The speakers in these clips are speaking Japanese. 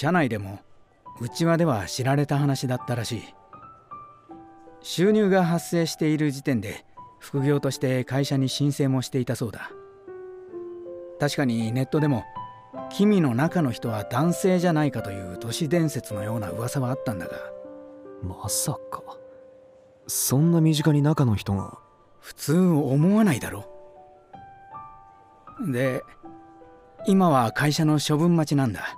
社内でも内輪では知られた話だったらしい。収入が発生している時点で副業として会社に申請もしていたそうだ。確かにネットでも君の中の人は男性じゃないかという都市伝説のような噂はあったんだが。まさか。そんな身近に中の人が。普通思わないだろ。で今は会社の処分待ちなんだ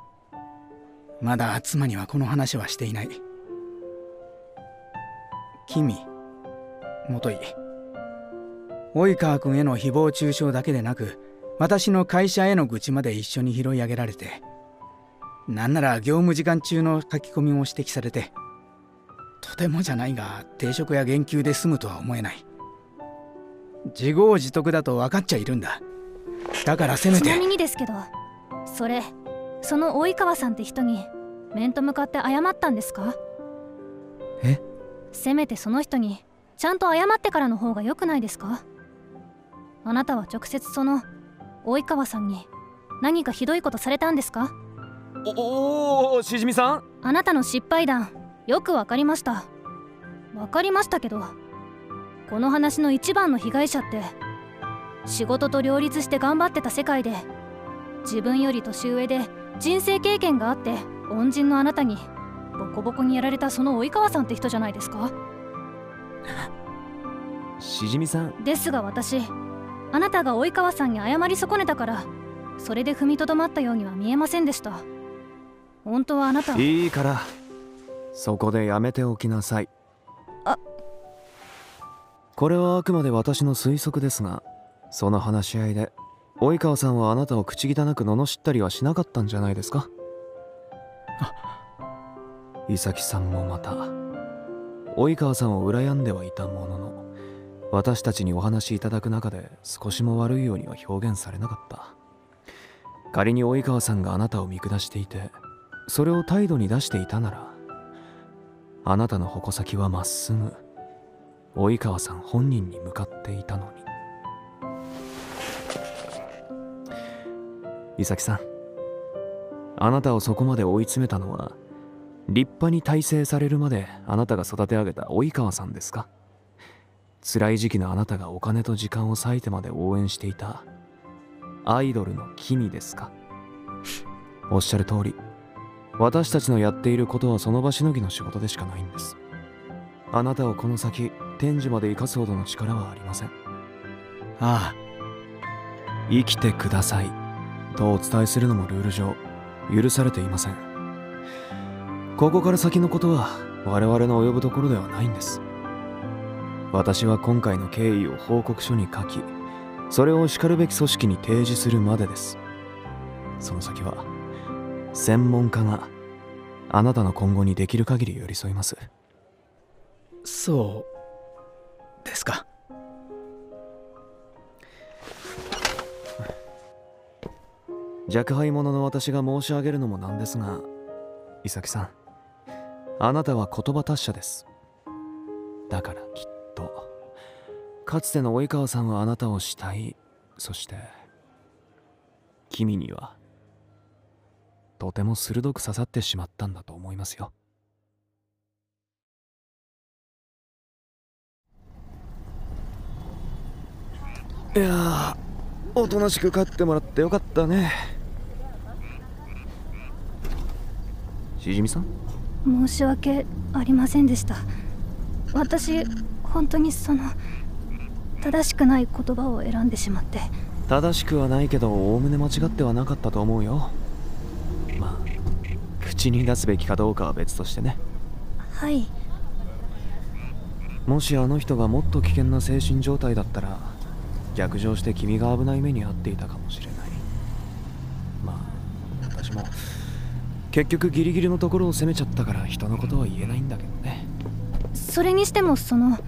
まだ妻にはこの話はしていない。君元井。及川君への誹謗中傷だけでなく私の会社への愚痴まで一緒に拾い上げられてなんなら業務時間中の書き込みも指摘されてとてもじゃないが定職や言及で済むとは思えない。自業自得だと分かっちゃいるんだ。だからせめて。ちなみにですけどそれその及川さんって人に面と向かって謝ったんですか？え？せめてその人にちゃんと謝ってからの方が良くないですか？あなたは直接その及川さんに何かひどいことされたんですか？おおしじみさん？あなたの失敗談よくわかりました。わかりましたけどこの話の一番の被害者って仕事と両立して頑張ってた世界で自分より年上で人生経験があって恩人のあなたにボコボコにやられたその及川さんって人じゃないですか？しじみさん。ですが私あなたが及川さんに謝り損ねたからそれで踏みとどまったようには見えませんでした。本当はあなたいいからそこでやめておきなさい。あ。これはあくまで私の推測ですがその話し合いで及川さんはあなたを口汚く罵ったりはしなかったんじゃないですか？伊崎さんもまた及川さんを羨んではいたものの私たちにお話しいただく中で少しも悪いようには表現されなかった仮に及川さんがあなたを見下していてそれを態度に出していたならあなたの矛先はまっすぐ及川さん本人に向かっていたのに伊崎さんあなたをそこまで追い詰めたのは立派に大成されるまであなたが育て上げた及川さんですか？辛い時期のあなたがお金と時間を割いてまで応援していたアイドルの君ですか？おっしゃる通り。私たちのやっていることはその場しのぎの仕事でしかないんです。あなたをこの先天寿まで生かすほどの力はありません。ああ。生きてくださいとお伝えするのもルール上許されていません。ここから先のことは我々の及ぶところではないんです。私は今回の経緯を報告書に書きそれをしかるべき組織に提示するまでです。その先は専門家があなたの今後にできる限り寄り添います。そうですか。若輩者の私が申し上げるのもなんですが伊崎さん。あなたは言葉達者です。だからきっと。かつての及川さんはあなたを慕いそして君にはとても鋭く刺さってしまったんだと思いますよ。いやーおとなしく帰ってもらってよかったねしじみさん？申し訳ありませんでした。私本当にその正しくない言葉を選んでしまって。正しくはないけどおおむね間違ってはなかったと思うよ。まあ口に出すべきかどうかは別としてね。はい。もしあの人がもっと危険な精神状態だったら逆上して君が危ない目に遭っていたかもしれない。まあ私も結局ギリギリのところを攻めちゃったから人のことは言えないんだけどね。それにしてもその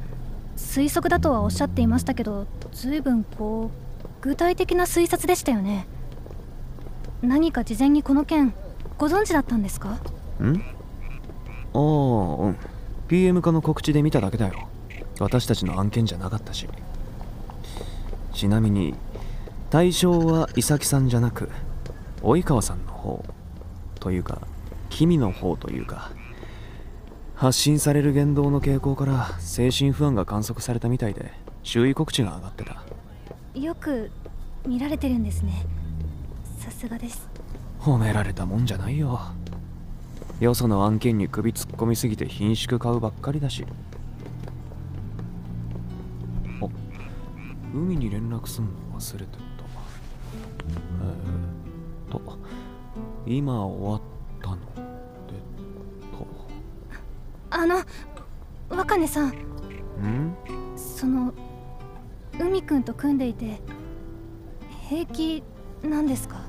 推測だとはおっしゃっていましたけど随分こう具体的な推察でしたよね。何か事前にこの件ご存知だったんですか？ん？ああうん。PM 化の告知で見ただけだよ。私たちの案件じゃなかったし。ちなみに対象は伊崎さんじゃなく及川さんの方というか君の方というか発信される言動の傾向から精神不安が観測されたみたいで注意告知が上がってた。よく見られてるんですね。さすがです。褒められたもんじゃないよ。よその案件に首突っ込みすぎて品種買うばっかりだし。あ海に連絡すんの忘れてた。えー、っと今終わったの？でとあの若根さん。ん？その海くんと組んでいて平気なんですか？